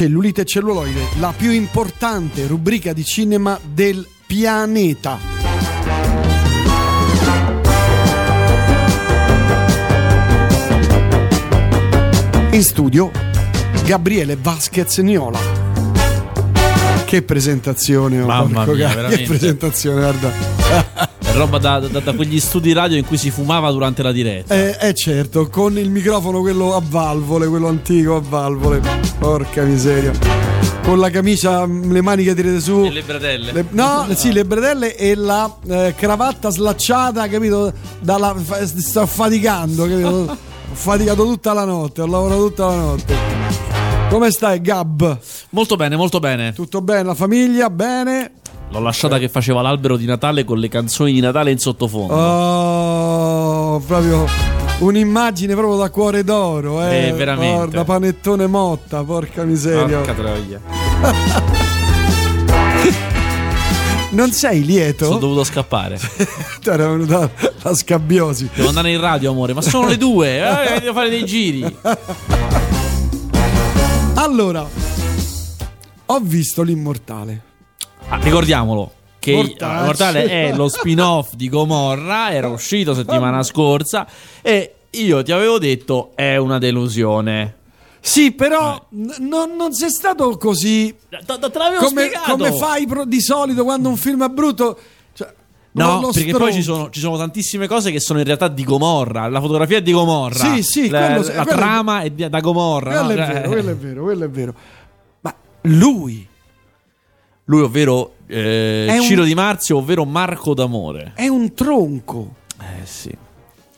Cellulite e celluloide, la più importante rubrica di cinema del pianeta. In studio Gabriele Vasquez Niola. Che presentazione, oh, Mamma mia, che presentazione, guarda. Roba da, da- da quegli studi radio in cui si fumava durante la diretta. Eh, eh, certo, con il microfono quello a valvole, quello antico a valvole. Porca miseria. Con la camicia, mh, le maniche tirate su. E le bretelle. Le- no, sì, le bretelle e la eh, cravatta slacciata, capito? Dalla, fa- sto faticando, capito? Ho faticato tutta la notte, ho lavorato tutta la notte. Come stai, Gab? Molto bene, molto bene. Tutto bene? La famiglia? Bene? L'ho lasciata che faceva l'albero di Natale con le canzoni di Natale in sottofondo. Oh, proprio un'immagine proprio da cuore d'oro, eh. Eh, veramente. Guarda, panettone motta, porca miseria. Porca troia. Non sei lieto? Sono dovuto scappare. Ti era venuta la scabbiosi. Devo andare in radio, amore. Ma sono le due. Eh, devo fare dei giri. Allora, ho visto l'immortale. Ah, ricordiamolo. Che Mortacci. Mortale è lo spin-off di Gomorra. Era uscito settimana scorsa. E io ti avevo detto: è una delusione. Sì, però n- non, non sei stato così Te l'avevo come, spiegato. come fai pro- di solito quando un film è brutto. Cioè, No, perché poi stronzo. ci sono, ci sono tantissime cose che sono in realtà di Gomorra. La fotografia è di Gomorra. Sì, sì, la, quello- la quello- trama è di- da Gomorra. Quello no? è Eh, vero, quello è vero, quello è vero. Ma lui Lui, ovvero eh, È un- Ciro Di Marzio, ovvero Marco D'Amore. è un tronco. Eh sì.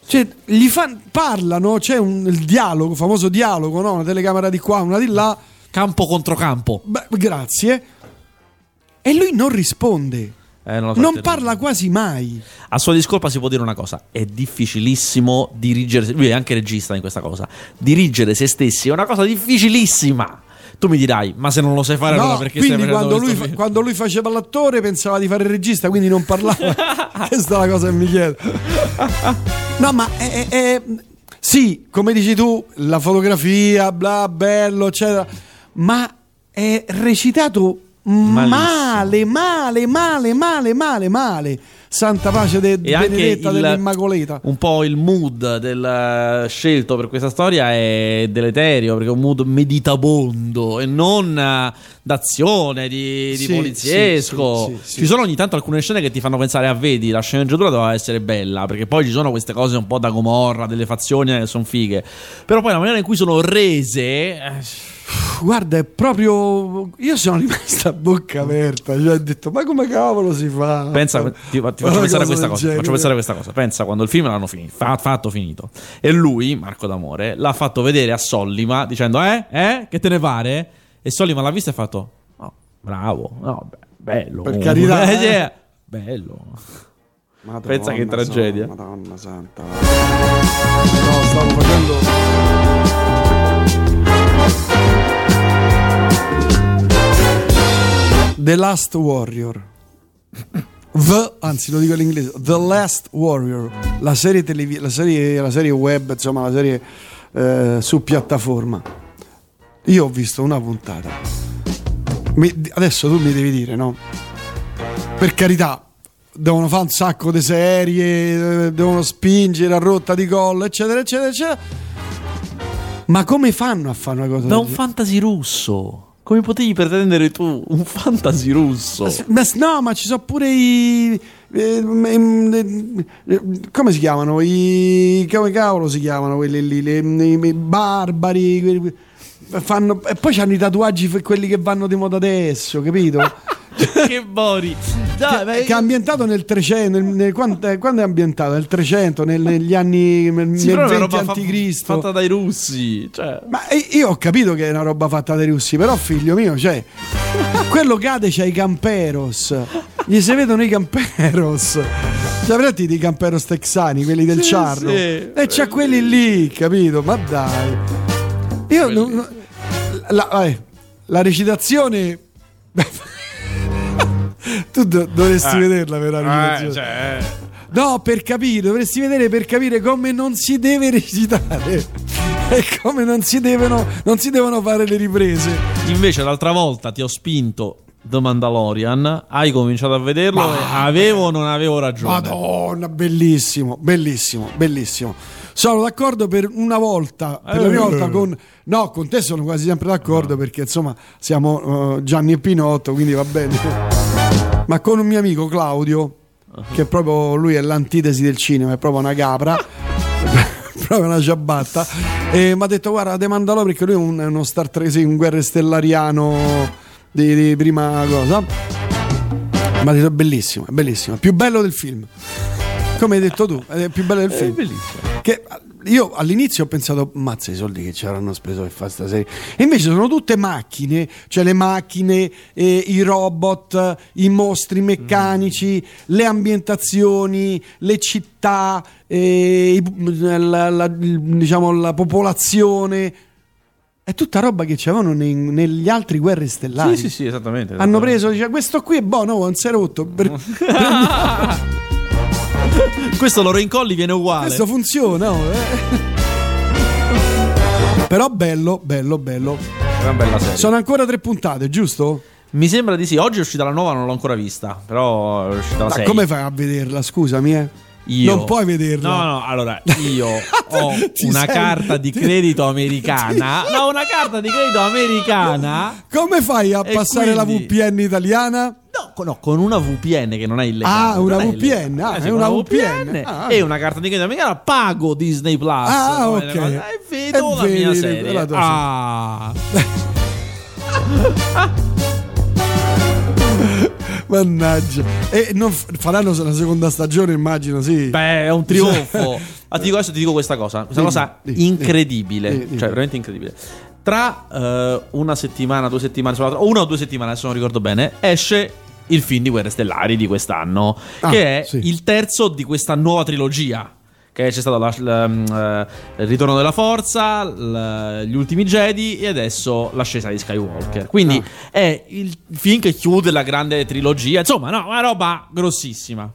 Cioè, gli fan- parlano, c'è un il dialogo, famoso dialogo, no? Una telecamera di qua, una di là. Campo contro campo. Beh, grazie. E lui non risponde. Eh, non Non parla quasi mai. A sua discolpa si può dire una cosa: è difficilissimo dirigere. Lui è anche regista in questa cosa. Dirigere se stessi è una cosa difficilissima. Tu mi dirai, ma se non lo sai fare, No, allora perché quindi stai quando lui, fa- quando lui faceva l'attore pensava di fare il regista, quindi non parlava. Questa è la cosa che mi chiedo. No, ma è, è- è- sì, come dici tu, la fotografia, bla, bello, eccetera, ma è recitato male, male, male, male, male, male. Santa pace de Benedetta il- dell'Immacolata. un po' il mood del eh, scelto per questa storia è deleterio perché è un mood meditabondo e non eh, d'azione, di, di Sì, poliziesco. sì, sì. Ci sono ogni tanto alcune scene che ti fanno pensare a vedi, la sceneggiatura doveva essere bella perché poi ci sono queste cose un po' da Gomorra, delle fazioni che sono fighe. Però poi la maniera in cui sono rese... eh, Guarda, è proprio. Io sono rimasta a bocca aperta. Cioè, ho detto, ma come cavolo si fa? Pensa, ti, ti faccio pensare a questa cosa. genere. Faccio pensare a questa cosa. Pensa quando il film l'hanno finito, fa- fatto finito. E lui, Marco D'Amore, l'ha fatto vedere a Sollima dicendo: Eh? Eh? Che te ne pare? E Sollima l'ha visto e ha fatto: Oh, bravo, no, be- bello. Per comunque." carità, Eh, eh. sì, Bello. Madonna Pensa che tragedia. Madonna santa. No, stavo facendo. The Last Warrior. The, anzi lo dico in inglese, The Last Warrior, la serie, televi- la serie, la serie web, insomma la serie eh, su piattaforma. Io ho visto una puntata. Mi- adesso tu mi devi dire, no? Per carità, devono fare un sacco di serie, devono spingere a rotta di gol, eccetera, eccetera, eccetera. Ma come fanno a fare una cosa Da un fantasy russo. Come potevi pretendere tu un fantasy russo? Ma no, ma ci sono pure i. eh, mm, eh, eh, come si chiamano? I. come cavolo si chiamano quelli lì? I, barbari. quelli- fanno- e poi hanno i tatuaggi quelli che vanno di moda adesso, capito? che bori. Dai, ma- che è ambientato nel 300. nel- nel- quando, è- quando è ambientato? Nel 300, nel- negli anni. nel, Sì, nel però è una 20 roba fa- anticristo. fatta dai russi. Cioè. Ma io ho capito che è una roba fatta dai russi, però figlio mio, cioè, quello cade c'ha i camperos. Gli si vedono i camperos. Cioè, avresti dei camperos texani, quelli del Sì, Ciarro. sì, e c'ha quelli lì, capito? Ma dai. Io non- la, vabbè, la recitazione tu do- dovresti vederla per la recitazione. cioè, No, per capire, dovresti vedere per capire come non si deve recitare. e come non si, devono, non si devono fare le riprese. Invece l'altra volta ti ho spinto The Mandalorian, hai cominciato a vederlo e avevo o non avevo ragione. Madonna, bellissimo, bellissimo, bellissimo. Sono d'accordo per una volta, per la prima Eh. volta con... No, con te sono quasi sempre d'accordo perché insomma siamo eh, Gianni e Pinotto, quindi va bene. Ma con un mio amico Claudio, che proprio lui è l'antitesi del cinema, è proprio una capra, proprio una ciabatta, e mi ha detto guarda The Mandalorian perché lui è un- uno Star Trek, sì, un guerra stellariano di, di prima cosa. Mi ha detto è bellissimo, è bellissimo, più bello del film. Come hai detto tu, è più bello del È film. bellissimo. Che io all'inizio ho pensato, mazza i soldi che ci avranno speso per fare sta serie. E invece sono tutte macchine, cioè le macchine, eh, i robot, i mostri meccanici, le ambientazioni, le città, eh, la, la- diciamo, la popolazione. È tutta roba che c'erano negli altri guerre stellari. Sì, sì, sì, esattamente. Hanno esattamente. preso, dice, questo qui è buono, non si è rotto. Per- Questo lo rincolli viene uguale. Questo funziona. oh, eh. Però bello, bello, bello. È una bella serie. Sono ancora tre puntate, giusto? Mi sembra di sì. Oggi è uscita la nuova, non l'ho ancora vista. Però è uscita la Ma 6. come fai a vederla? Scusami, eh. Io. Non puoi vederla. No, no, allora io ho una sei- carta di credito americana. No, una carta di credito americana. Come fai a passare la quindi- VPN italiana? No, con- no, con una VPN che non è illegale. Ah, una VPN, ah, Eh è una una VPN. Ah. e una carta di credito americana. Pago Disney Plus. Ah, ok. E vedo E la vedi mia la serie. tua Ah. Mannaggia. E non faranno la seconda stagione, immagino, sì. Beh, è un trionfo. Ma ti dico adesso ti dico questa cosa. Questa Dimmi, cosa dimmi, incredibile. dimmi. Cioè, veramente incredibile. Tra eh, una settimana, due settimane, o una o due settimane, adesso non ricordo bene, esce il film di Guerre Stellari di quest'anno. Ah, che è sì. il terzo di questa nuova trilogia. Che c'è stato la- la- mm, eh, il ritorno della forza, gli ultimi Jedi e adesso l'ascesa di Skywalker. Quindi Ah. è il film che chiude la grande trilogia. Insomma, no, una roba grossissima.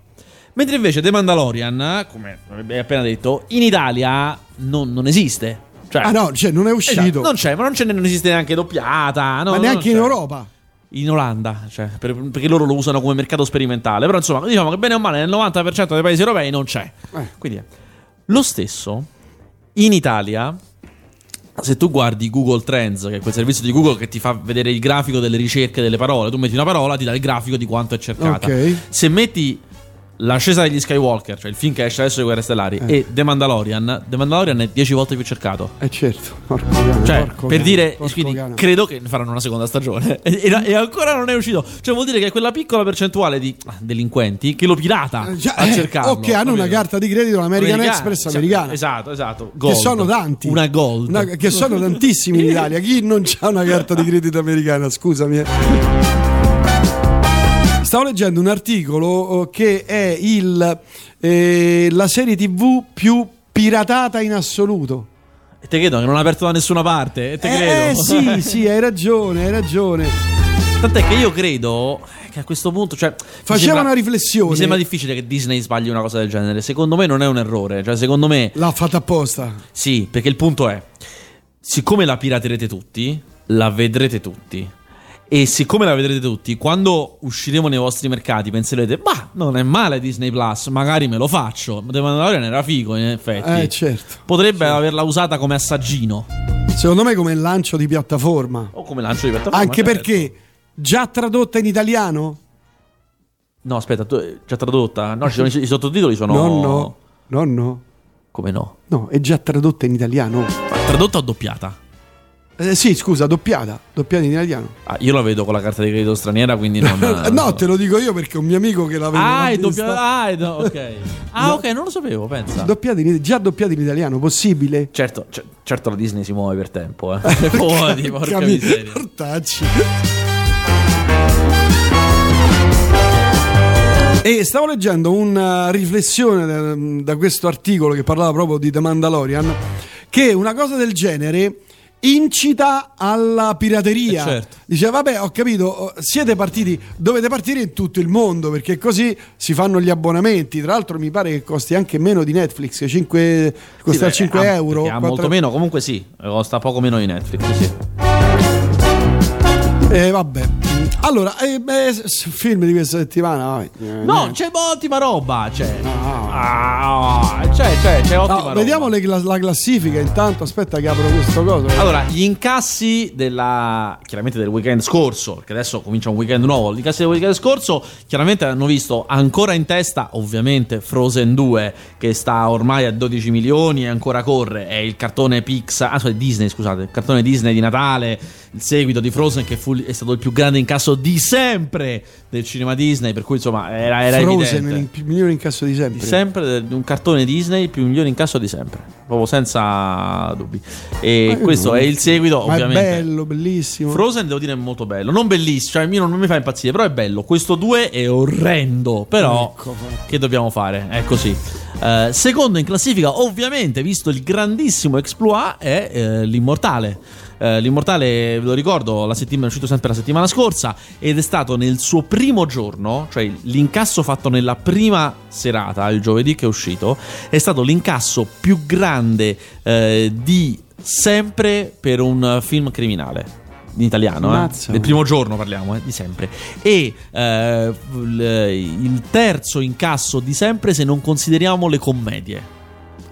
Mentre invece The Mandalorian, come hai appena detto, in Italia non, non esiste. Cioè, Ah no, cioè non è uscito. esatto, non c'è, ma non, c'è, non esiste neanche doppiata. no, ma neanche in. Europa. In Olanda, cioè, per- perché loro lo usano come mercato sperimentale. Però insomma, diciamo che bene o male nel 90% dei paesi europei non c'è. Eh. Quindi lo stesso in Italia. Se tu guardi Google Trends, che è quel servizio di Google che ti fa vedere il grafico delle ricerche delle parole, tu metti una parola, ti dà il grafico di quanto è cercata. Ok. Se metti l'ascesa degli Skywalker, cioè il film che esce adesso di Guerre Stellari, Eh. e The Mandalorian, The Mandalorian è 10 volte più cercato. Eh certo. Porco cane, Cioè, porco per cane, dire, quindi, cane. credo che faranno una seconda stagione. E, e- e ancora non è uscito. Cioè, vuol dire che quella piccola percentuale di ah, delinquenti che lo pirata Eh, già, a eh, cercarlo. o che hanno una carta di credito, l'American Americana, Express esatto, americana. Esatto, esatto. Che Gold. sono tanti. Una gold. Una- che sono tantissimi in Italia. Chi non ha una carta di credito americana? Scusami. Eh. Stavo leggendo un articolo eh, che è il, eh, la serie TV più piratata in assoluto. E te credo che non ha aperto da nessuna parte. E te Eh, credo. sì, sì, hai ragione, hai ragione. Tant'è che io credo che a questo punto. Cioè, Faceva sembra- una riflessione. Mi sembra difficile che Disney sbagli una cosa del genere. Secondo me non è un errore. Cioè, secondo me. L'ha fatta apposta. Sì, perché il punto è: siccome la piraterete tutti, la vedrete tutti. E siccome la vedrete tutti, quando usciremo nei vostri mercati penserete, ma non è male Disney Plus, magari me lo faccio. The Mandalorian era figo, in effetti. Eh, certo. Potrebbe averla usata come assaggino Secondo me come lancio di piattaforma. o come lancio di piattaforma. Anche certo. perché già tradotta in italiano? No, aspetta, tu, è già tradotta? No, ci sono i, sottotitoli sono. No, no, no, no. Come no? No, è già tradotta in italiano. Tradotta o doppiata? Eh, sì, scusa, doppiata. Doppiata in italiano. Ah, io la vedo con la carta di credito straniera, quindi non. no, te lo dico io perché un mio amico che l'aveva Ah, è doppiata. Ah, è do- ok. Ah, No. ok, non lo sapevo, pensa. Doppiata in- già doppiata in italiano, possibile? Certo, c- certo la Disney si muove per tempo, eh. Di porca Cami- miseria. Portacci. E stavo leggendo una riflessione da, da questo articolo che parlava proprio di The Mandalorian, che una cosa del genere incita alla pirateria. Eh, certo. Dice, vabbè, ho capito, oh, siete partiti, dovete partire in tutto il mondo perché così si fanno gli abbonamenti. Tra l'altro mi pare che costi anche meno di Netflix, 5, costa Sì, beh, 5 ha- euro. perché Ha 4 molto meno, comunque sì, costa poco meno di Netflix. Sì. Eh, vabbè. Allora, eh, beh, film di questa settimana. vai. Eh, No, niente. c'è ottima roba. C'è. No. Ah, c'è, c'è, c'è ottima No, roba. vediamo le cla- la classifica intanto. Aspetta che apro questo coso. Allora, gli incassi della chiaramente del weekend scorso, perché adesso comincia un weekend nuovo. Gli incassi del weekend scorso chiaramente hanno visto ancora in testa, ovviamente, Frozen 2, che sta ormai a 12 milioni e ancora corre. È il cartone Pixar, ah, scusate, Disney, scusate, il cartone Disney di Natale, il seguito di Frozen, che fu, è stato il più grande incasso di sempre del cinema Disney. Per cui, insomma, era, era Frozen, evidente. il migliore incasso di sempre. Di sempre un cartone Disney il più migliore incasso di sempre, proprio senza dubbi. E Ma- questo è il seguito, Ma ovviamente. è bello, bellissimo. Frozen devo dire è molto bello, non bellissimo, cioè non, non mi fa impazzire, però è bello. Questo 2 è orrendo, però Ecco, fa- che dobbiamo fare? È così. Eh, secondo in classifica, ovviamente, visto il grandissimo exploit, è eh, l'immortale. Eh, l'immortale, ve lo ricordo, la settimana, è uscito sempre la settimana scorsa ed è stato nel suo primo giorno, cioè l'incasso fatto nella prima serata, il giovedì che è uscito, è stato l'incasso più grande eh, di sempre per un film criminale. In italiano, eh? Del primo giorno parliamo, eh, di sempre. E eh, il terzo incasso di sempre se non consideriamo le commedie.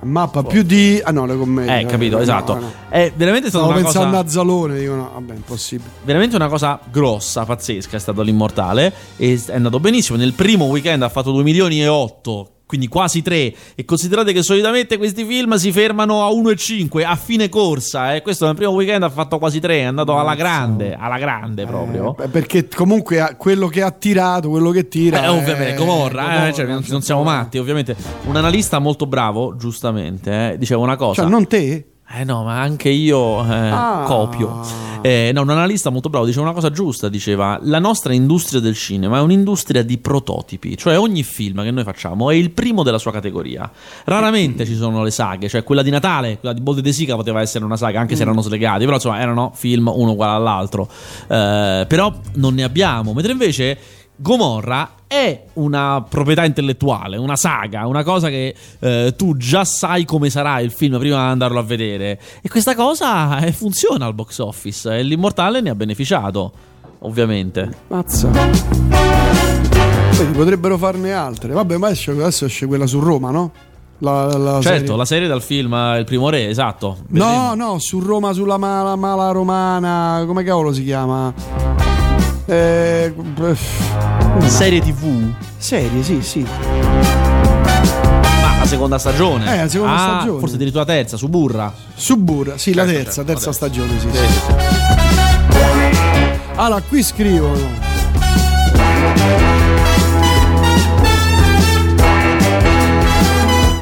Mappa più di. Ah no, le commedie. Eh, capito, no, esatto. no. È veramente stata Stavo una pensando cosa a Zalone, dico no, vabbè, impossibile. veramente una cosa grossa, pazzesca, è stato l'immortale e è andato benissimo. Nel primo weekend ha fatto 2 milioni e 8, quindi quasi 3 e considerate che solitamente questi film si fermano a 1,5 a fine corsa, eh. questo nel primo weekend ha fatto quasi 3, è andato alla grande, alla grande proprio. Eh, perché comunque quello che ha tirato, quello che tira. Eh, ovviamente, è Gomorra, eh, Gomorra, cioè, non, non siamo matti, ovviamente. Un analista molto bravo, giustamente, eh, diceva una cosa. Cioè, non te? Eh no, ma anche io eh, Ah. copio. Eh, no, un analista molto bravo diceva una cosa giusta, diceva la nostra industria del cinema è un'industria di prototipi, cioè ogni film che noi facciamo è il primo della sua categoria. Raramente ci sono le saghe, cioè quella di Natale, quella di Bolde De Sica poteva essere una saga, anche se erano slegati, però insomma erano film uno uguale all'altro. Eh, però non ne abbiamo, mentre invece Gomorra è una proprietà intellettuale, una saga, una cosa che eh, tu già sai come sarà il film prima di andarlo a vedere. E questa cosa eh, funziona al box office e l'immortale ne ha beneficiato, ovviamente. Mazza. Vedi, potrebbero farne altre. Vabbè, ma esce- adesso esce quella su Roma, no? La, la- la certo, serie. la serie dal film eh, Il primo re, esatto. No, Vedremo. no, su Roma, sulla mala, mala romana. Come cavolo si chiama? Eh, Serie TV. serie, sì, sì. Ma la seconda stagione. Eh, la seconda Ah, stagione. Forse addirittura terza, su Burra. Suburra, sì, la Certo, terza, terza la stagione, sì, sì. Allora, qui scrivono.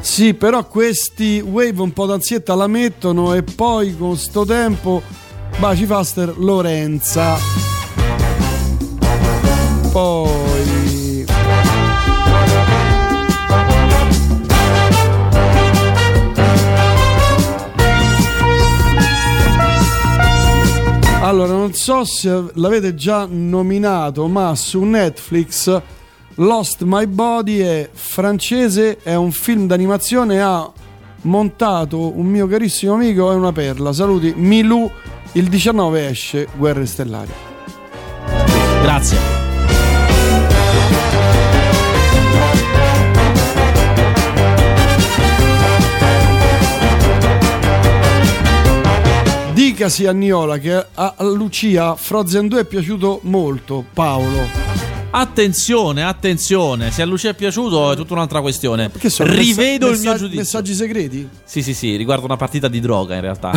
Sì, però questi wave un po' d'ansietta la mettono e poi con sto tempo baci faster Lorenza. Poi Allora, non so se l'avete già nominato, ma su Netflix Lost My Body è francese, è un film d'animazione, ha montato un mio carissimo amico, è una perla. Saluti, Milou, il 19 esce Guerre Stellari. Grazie. Dicasi a Niola che a Lucia Frozen 2 è piaciuto molto, Paolo. Attenzione, attenzione. Se a Lucia è piaciuto è tutta un'altra questione. Che sono Rivedo messa- il mio messa- giudizio. Messaggi segreti? Sì, sì, sì, riguardo una partita di droga in realtà.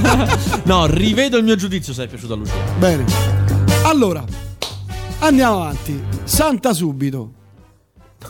no, rivedo il mio giudizio se è piaciuto a Lucia. Bene. Allora, andiamo avanti. Santa subito.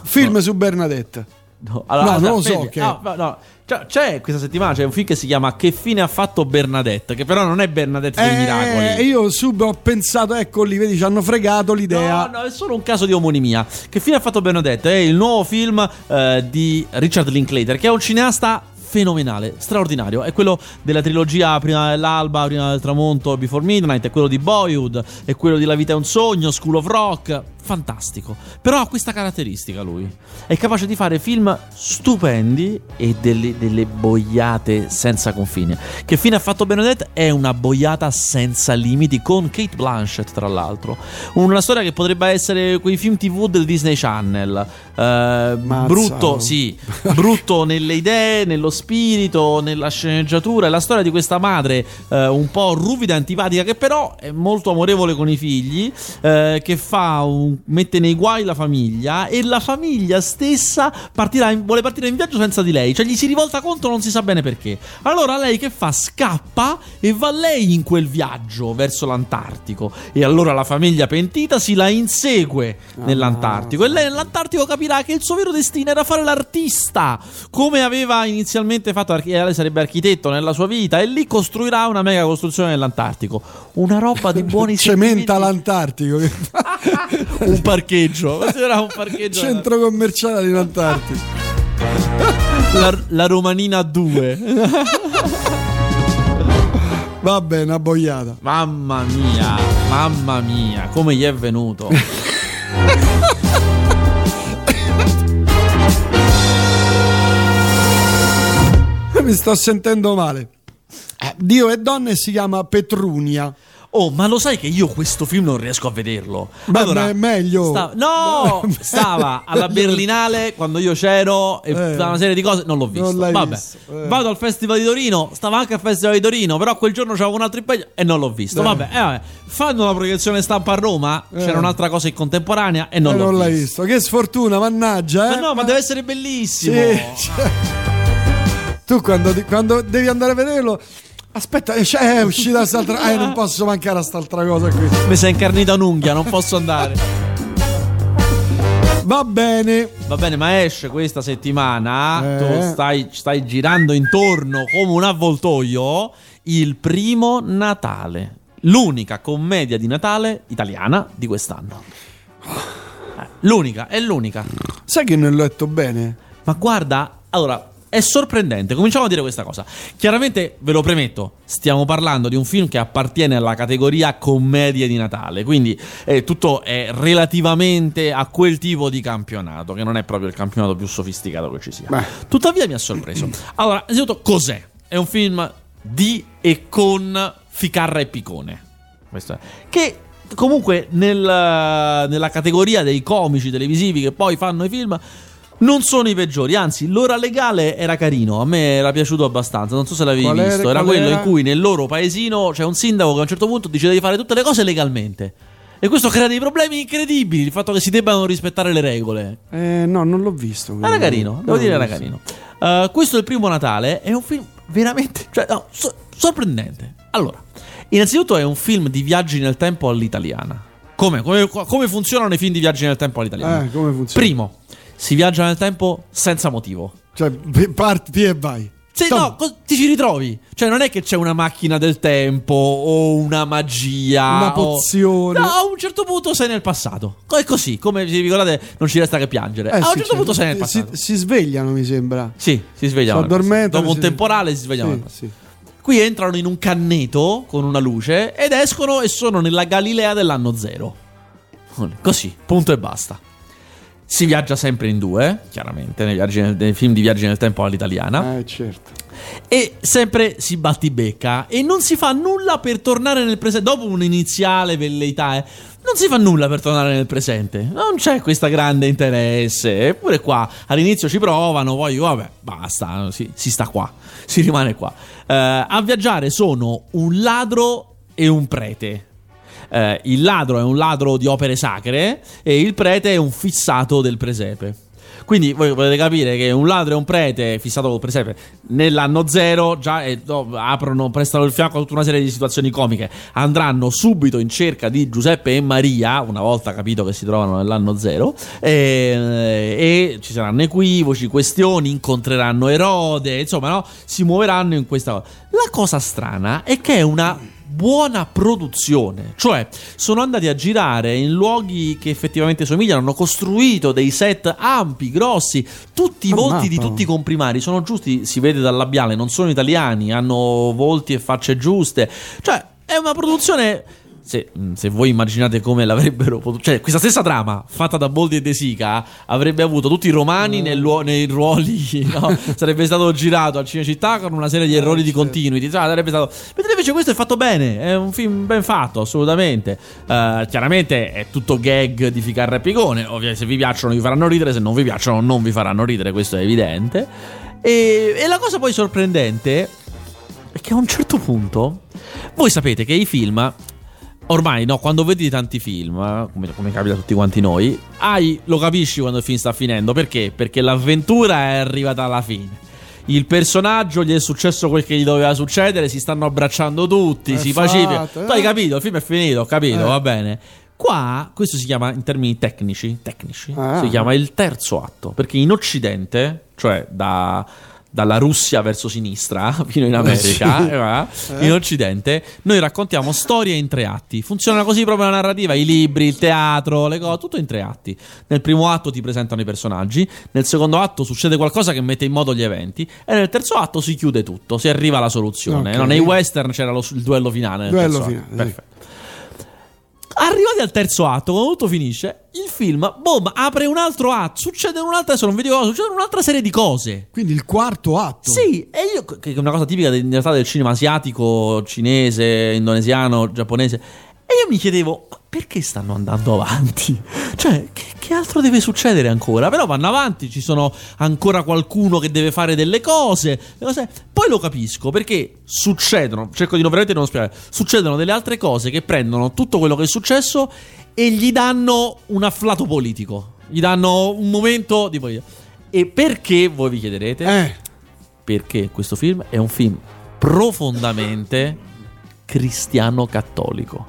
Film su Bernadette. No, No, non lo so, che- ah, no, no. C'è, c'è questa settimana c'è un film che si chiama Che fine ha fatto Bernadette? Che però non è Bernadette dei Eh, miracoli. io subito ho pensato, ecco lì, vedi, ci hanno fregato l'idea. No, no, è solo un caso di omonimia. Che fine ha fatto Bernadette? È il nuovo film eh, di Richard Linklater, che è un cineasta fenomenale, straordinario. È quello della trilogia Prima dell'alba, Prima del tramonto, Before Midnight, è quello di Boyhood, è quello di La vita è un sogno, School of Rock. Fantastico. Però ha questa caratteristica lui. È capace di fare film stupendi e delle, delle boiate senza confine. Che fine ha fatto Benedette? È una boiata senza limiti con Kate Blanchett, tra l'altro. Una storia che potrebbe essere quei film TV del Disney Channel. Eh, brutto, sì, brutto nelle idee, nello spirito, nella sceneggiatura. È la storia di questa madre eh, un po' ruvida e antipatica che però è molto amorevole con i figli, eh, che fa un, mette nei guai la famiglia e la famiglia stessa partirà vuole partire in viaggio senza di lei, cioè gli si rivolta contro non si sa bene perché. Allora lei che fa? Scappa e va lei in quel viaggio verso l'Antartico e allora la famiglia pentita si la insegue ah, nell'Antartico e lei nell'Antartico capirà che il suo vero destino era fare l'artista, come aveva inizialmente fatto, lei sarebbe architetto nella sua vita e lì costruirà una mega costruzione nell'Antartico. Una roba di buoni Cementa l'Antartico. un parcheggio. un parcheggio. Centro commerciale in Antartica. La, la Romanina 2. Va bene, una boiata. Mamma mia, mamma mia, come gli è venuto. Mi sto sentendo male. Dio e donne si chiama Petrunia. Oh, ma lo sai che io questo film non riesco a vederlo? Beh, allora, è meglio. Stava, no, stava alla Berlinale quando io c'ero e eh, una serie di cose non l'ho visto. Non Vabbè, visto. Eh. vado al Festival di Torino, stava anche al Festival di Torino, però quel giorno c'avevo un altro impegno e non l'ho visto. Eh. Vabbè, eh, vabbè, fanno una proiezione stampa a Roma, c'era eh. un'altra cosa in contemporanea e non, l'ho non l'hai visto. Che sfortuna, mannaggia. Ma no, ma deve essere bellissimo. Sì, cioè. Tu quando, quando devi andare a vederlo Aspetta, è uscita quest'altra. Eh, non posso mancare a quest'altra cosa qui. Mi sei incarnita un'unghia, non posso andare. Va bene. Va bene, ma esce questa settimana. Eh. Tu stai, stai girando intorno come un avvoltoio. Il primo Natale. L'unica commedia di Natale italiana di quest'anno. Eh, l'unica, è l'unica. Sai che non l'ho letto bene? Ma guarda, allora, è sorprendente. Cominciamo a dire questa cosa. Chiaramente, ve lo premetto, stiamo parlando di un film che appartiene alla categoria commedie di Natale. Quindi eh, tutto è relativamente a quel tipo di campionato, che non è proprio il campionato più sofisticato che ci sia. Beh. Tuttavia, mi ha sorpreso. Allora, innanzitutto, cos'è? È un film di e con Ficarra e Picone. Questo è. Che comunque nel, nella categoria dei comici televisivi che poi fanno i film non sono i peggiori, anzi l'ora legale era carino, a me era piaciuto abbastanza, non so se l'avevi qual visto, era, era quello era? in cui nel loro paesino c'è un sindaco che a un certo punto decide di fare tutte le cose legalmente. E questo crea dei problemi incredibili, il fatto che si debbano rispettare le regole. Eh, no, non l'ho visto. Era carino, devo no, dire era carino. Uh, questo è il primo Natale, è un film veramente, cioè, no, so- sorprendente. Allora, innanzitutto è un film di viaggi nel tempo all'italiana. Come? Come, come funzionano i film di viaggi nel tempo all'italiana? Eh, come funziona? Primo, si viaggia nel tempo senza motivo. Cioè, parti e vai. Sì, no, ti ci ritrovi. Cioè, non è che c'è una macchina del tempo o una magia. Una pozione. O... No, a un certo punto sei nel passato. È così, come vi ricordate, non ci resta che piangere. Eh, a un certo certo. punto sei nel passato. Si, si, svegliano, mi sembra. Sì, si svegliano. Dopo un temporale si svegliano. Sì, sì. Qui entrano in un canneto con una luce ed escono e sono nella Galilea dell'anno zero. Così, punto e basta. Si viaggia sempre in due, chiaramente, nei, viaggi, nei film di viaggi nel tempo all'italiana. Eh, certo. E sempre si battibecca e non si fa nulla per tornare nel presente. Dopo un'iniziale velleità, eh, non si fa nulla per tornare nel presente. Non c'è questo grande interesse. Eppure qua all'inizio ci provano, poi vabbè, basta, si, si sta qua, si rimane qua. Uh, a viaggiare sono un ladro e un prete eh, il ladro è un ladro di opere sacre e il prete è un fissato del presepe. Quindi voi potete capire che un ladro e un prete fissato col presepe nell'anno zero già eh, no, aprono, prestano il fianco a tutta una serie di situazioni comiche. Andranno subito in cerca di Giuseppe e Maria, una volta capito che si trovano nell'anno zero, e, e ci saranno equivoci, questioni, incontreranno Erode, insomma, no? si muoveranno in questa cosa. La cosa strana è che è una buona produzione. Cioè, sono andati a girare in luoghi che effettivamente somigliano, hanno costruito dei set ampi, grossi, tutti i volti di tutti i comprimari sono giusti, si vede dal labiale, non sono italiani, hanno volti e facce giuste. Cioè, è una produzione se, mm, se, voi immaginate come l'avrebbero potuto. Cioè, questa stessa trama fatta da Boldi e De Sica avrebbe avuto tutti i romani nel, nei ruoli. No? sarebbe stato girato al Cinecittà con una serie di errori di continuity. Cioè, sarebbe stato. Mentre invece questo è fatto bene. È un film ben fatto, assolutamente. Uh, chiaramente è tutto gag di Ficarra e Picone. Ovviamente, se vi piacciono, vi faranno ridere. Se non vi piacciono, non vi faranno ridere. Questo è evidente. E, e la cosa poi sorprendente è che a un certo punto. Voi sapete che i film ormai no, quando vedi tanti film, eh, come, come, capita a tutti quanti noi, hai, lo capisci quando il film sta finendo. Perché? Perché l'avventura è arrivata alla fine. Il personaggio gli è successo quel che gli doveva succedere, si stanno abbracciando tutti, è si faceva. Tu hai capito, il film è finito, ho capito, eh. va bene. Qua, questo si chiama in termini tecnici, tecnici ah. si chiama il terzo atto, perché in Occidente, cioè da dalla Russia verso sinistra fino in America, sì. eh, in Occidente, noi raccontiamo storie in tre atti. Funziona così proprio la narrativa, i libri, il teatro, le cose, tutto in tre atti. Nel primo atto ti presentano i personaggi, nel secondo atto succede qualcosa che mette in moto gli eventi e nel terzo atto si chiude tutto, si arriva alla soluzione. Okay. No, nei western c'era lo, il duello finale. Duello finale. Perfetto. Arrivati al terzo atto, quando tutto finisce, il film, boom, apre un altro atto, succede un'altra, adesso non vi dico cosa, succede un'altra serie di cose. Quindi il quarto atto. Sì, e io, che è una cosa tipica in realtà del cinema asiatico, cinese, indonesiano, giapponese e io mi chiedevo, perché stanno andando avanti? Cioè, che, che, altro deve succedere ancora? Però vanno avanti, ci sono ancora qualcuno che deve fare delle cose. cose. Poi lo capisco, perché succedono, cerco di non veramente non spiegare, succedono delle altre cose che prendono tutto quello che è successo e gli danno un afflato politico. Gli danno un momento di politica. E perché, voi vi chiederete? Eh. Perché questo film è un film profondamente cristiano-cattolico.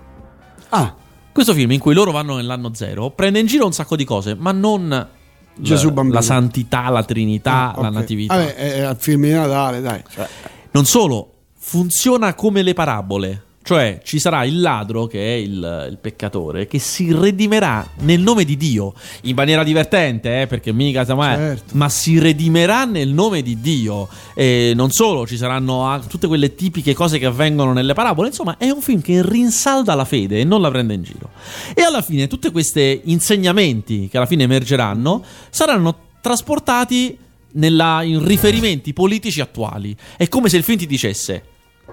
Ah. Questo film in cui loro vanno nell'anno zero prende in giro un sacco di cose, ma non Gesù la, bambino. la santità, la trinità, ah, okay. la natività. Vabbè, è il film di Natale, dai. Cioè. Non solo, funziona come le parabole. Cioè ci sarà il ladro, che è il, il, peccatore, che si redimerà nel nome di Dio, in maniera divertente, eh, perché mica mai, certo. ma si redimerà nel nome di Dio. E non solo, ci saranno tutte quelle tipiche cose che avvengono nelle parabole. Insomma, è un film che rinsalda la fede e non la prende in giro. E alla fine, tutti questi insegnamenti che alla fine emergeranno saranno trasportati nella, in riferimenti politici attuali. È come se il film ti dicesse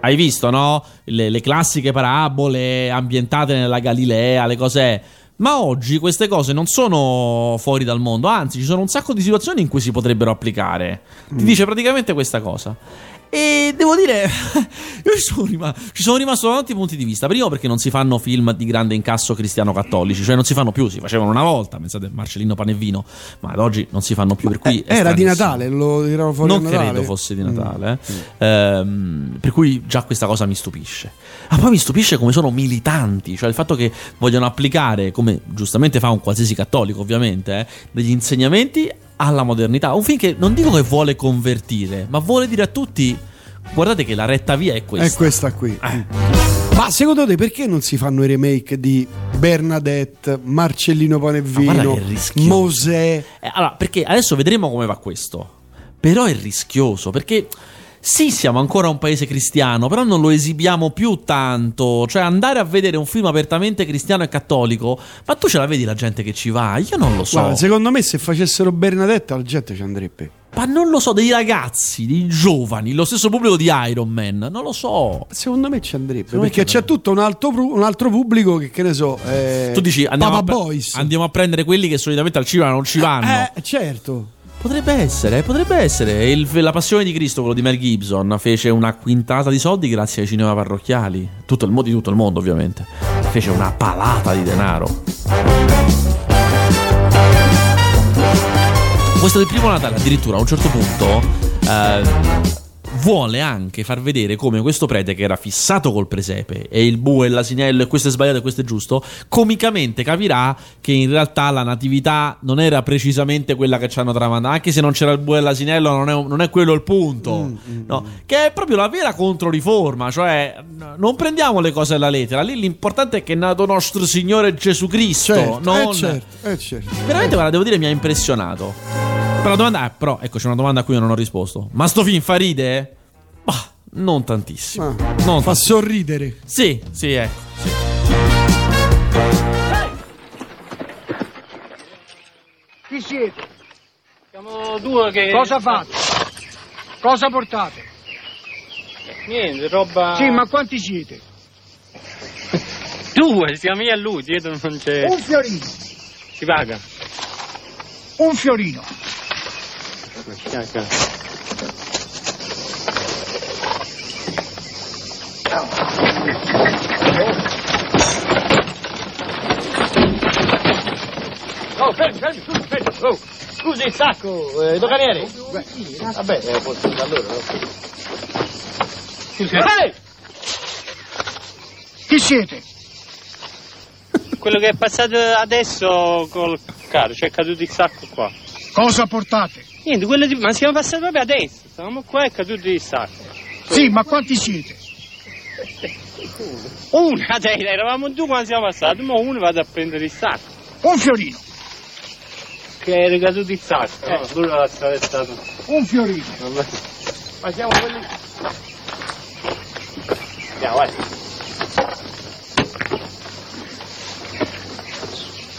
hai visto, no? Le, le, classiche parabole ambientate nella Galilea, le cose. Ma oggi queste cose non sono fuori dal mondo, anzi, ci sono un sacco di situazioni in cui si potrebbero applicare. Ti mm. dice praticamente questa cosa. E devo dire, io ci sono, rimasto, ci sono rimasto da tanti punti di vista. Primo perché non si fanno film di grande incasso cristiano-cattolici, cioè non si fanno più, si facevano una volta, pensate Marcellino Panevino, ma ad oggi non si fanno più. Per cui eh, era di Natale, lo tiravo fuori Non credo fosse di Natale, mm. eh. ehm, per cui già questa cosa mi stupisce. Ma poi mi stupisce come sono militanti, cioè il fatto che vogliono applicare, come giustamente fa un qualsiasi cattolico ovviamente, eh, degli insegnamenti alla modernità. Un film che non dico che vuole convertire, ma vuole dire a tutti: guardate che la retta via è questa. È questa qui. Eh. Ma secondo te perché non si fanno i remake di Bernadette, Marcellino Panevino, Mosè? Eh, allora, perché adesso vedremo come va questo. Però è rischioso perché sì, siamo ancora un paese cristiano, però non lo esibiamo più tanto. Cioè, andare a vedere un film apertamente cristiano e cattolico, ma tu ce la vedi la gente che ci va? Io non lo so. Guarda, secondo me, se facessero Bernadette, la gente ci andrebbe. Ma non lo so, dei ragazzi, dei giovani, lo stesso pubblico di Iron Man, non lo so. Secondo me ci andrebbe. Secondo perché c'è tutto un altro, un altro, pubblico che, che ne so. Eh, tu dici andiamo a, pre- andiamo a, prendere quelli che solitamente al cinema non ci vanno. Eh, certo. Potrebbe essere, potrebbe essere. Il, la passione di Cristo, quello di Mel Gibson, fece una quintata di soldi grazie ai cinema parrocchiali. Tutto il, di tutto il mondo, ovviamente. Fece una palata di denaro. Questo del primo Natale, addirittura a un certo punto. Eh, vuole anche far vedere come questo prete che era fissato col presepe e il bue e l'asinello e questo è sbagliato e questo è giusto, comicamente capirà che in realtà la natività non era precisamente quella che ci hanno tramandato, anche se non c'era il bue e l'asinello non è, non è quello il punto, Mm, mm, no? che è proprio la vera controriforma, cioè non prendiamo le cose alla lettera, lì l'importante è che è nato nostro Signore Gesù Cristo, Certo, non... eh certo, eh certo. Veramente, guarda, devo dire, mi ha impressionato. Però la domanda, eh, però, ecco, c'è una domanda a cui io non ho risposto. Ma sto film fa ride? Bah, non tantissimo. Ah, non fa tantissimo. sorridere. Sì, sì, ecco. sì. Chi siete? Siamo due che. Cosa fate? Cosa portate? Niente, roba. Sì, ma quanti siete? Due, siamo io e lui, dietro non c'è. Un fiorino, Si paga. un fiorino. Oh, fermi, fermi, scusi, fermi. Oh, scusi il sacco, eh, doganiere. Vabbè, eh, posso da no? Scusi. Ehi! Chi siete? Quello che è passato adesso col carro, c'è caduto il sacco qua. Cosa portate? Niente, quello di... ma siamo passati proprio adesso. Stavamo qua e è caduto il sacco. Sì, ma quanti siete? Una, dai, eravamo due quando siamo passati, ma uno vado a prendere il sacco. Un fiorino, Che era caduto il sacco. Eh, lui l'ha attraversato. un fiorino. Vabbè. Ma siamo quelli. Andiamo, vai.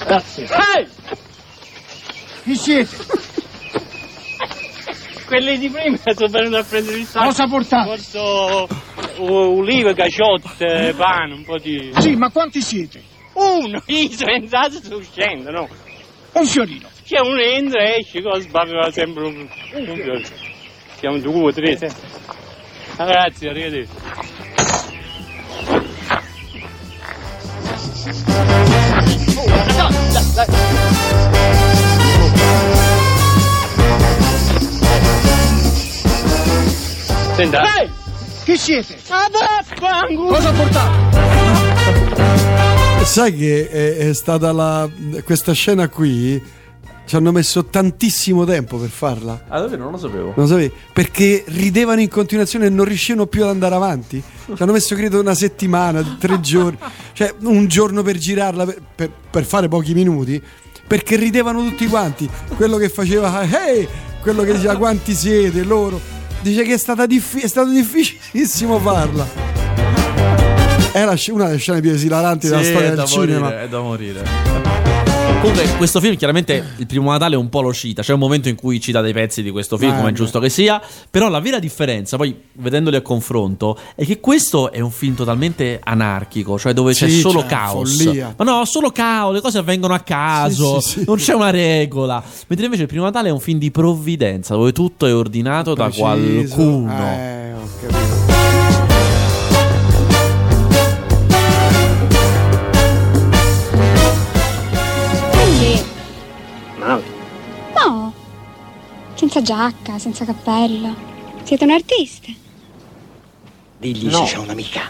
Grazie. Ehi! Chi siete? Quelli di prima sono venuti a prendere il sacco. Cosa portate? Porto u- ulive, caciotte, pane, un po' di. Sì, ma quanti siete? Uno! Io sono entrato e sto uscendo, no? Un fiorino. C'è uno entra e esce, cosa sbaveva sempre un. un fiore. Siamo due, tre. sì. Ah, Grazie, arrivederci. Senta. Ehi! Chi siete? Cosa portate? Sai che è, è stata la, questa scena qui? Ci hanno messo tantissimo tempo per farla. Ah, davvero non lo sapevo. Non lo sapevi? Perché ridevano in continuazione e non riuscivano più ad andare avanti. Ci hanno messo credo una settimana, tre giorni, cioè un giorno per girarla per, per- per fare pochi minuti. Perché ridevano tutti quanti. Quello che faceva, hey! quello che diceva quanti siete, loro. Dice che è, stata diffi- è stato difficilissimo farla. È una delle scene più esilaranti della Sì, storia è del da cinema. morire, è da morire. Comunque, questo film chiaramente il primo Natale un po' lo cita. C'è un momento in cui cita dei pezzi di questo film, Ah, come è giusto che sia. Però la vera differenza, poi vedendoli a confronto, è che questo è un film totalmente anarchico, cioè dove c'è Sì, solo c'è caos. follia. Ma no, solo caos, le cose avvengono a caso, Sì, sì, non c'è una regola. Mentre invece il primo Natale è un film di provvidenza, dove tutto è ordinato da Preciso. qualcuno. Eh, ho capito. Senza giacca, senza cappello. Siete un artista? Digli No. se c'è un'amica.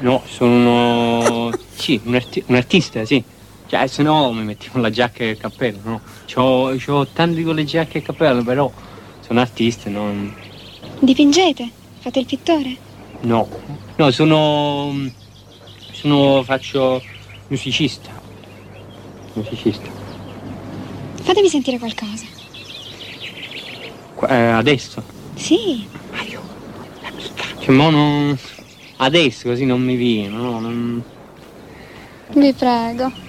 No, sono uno... sì, un, arti- un artista, sì. Cioè, se no mi mettiamo la giacca e il cappello, no? C'ho, c'ho tanti con le giacche e il cappello, però sono artista, non... Dipingete? Fate il pittore? No. No, sono... sono... faccio... musicista. Musicista. Fatemi sentire qualcosa. Eh, adesso. Sì. Cioè, mo non... Adesso così non mi viene, no? Non... Vi prego.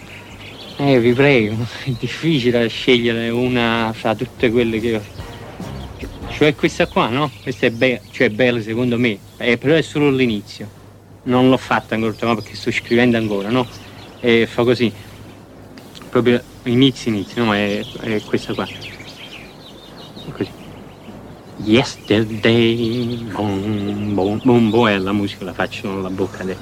Eh, vi prego, è difficile scegliere una fra tutte quelle che ho. Cioè questa qua, no? Questa è bella, cioè è bella secondo me, eh, però è solo l'inizio. Non l'ho fatta ancora, ma perché sto scrivendo ancora, no? E fa così. Proprio inizio, inizio, no? È, è questa qua. Così. Yesterday, boom, boom, boom, boom, e la musica la faccio con la bocca adesso.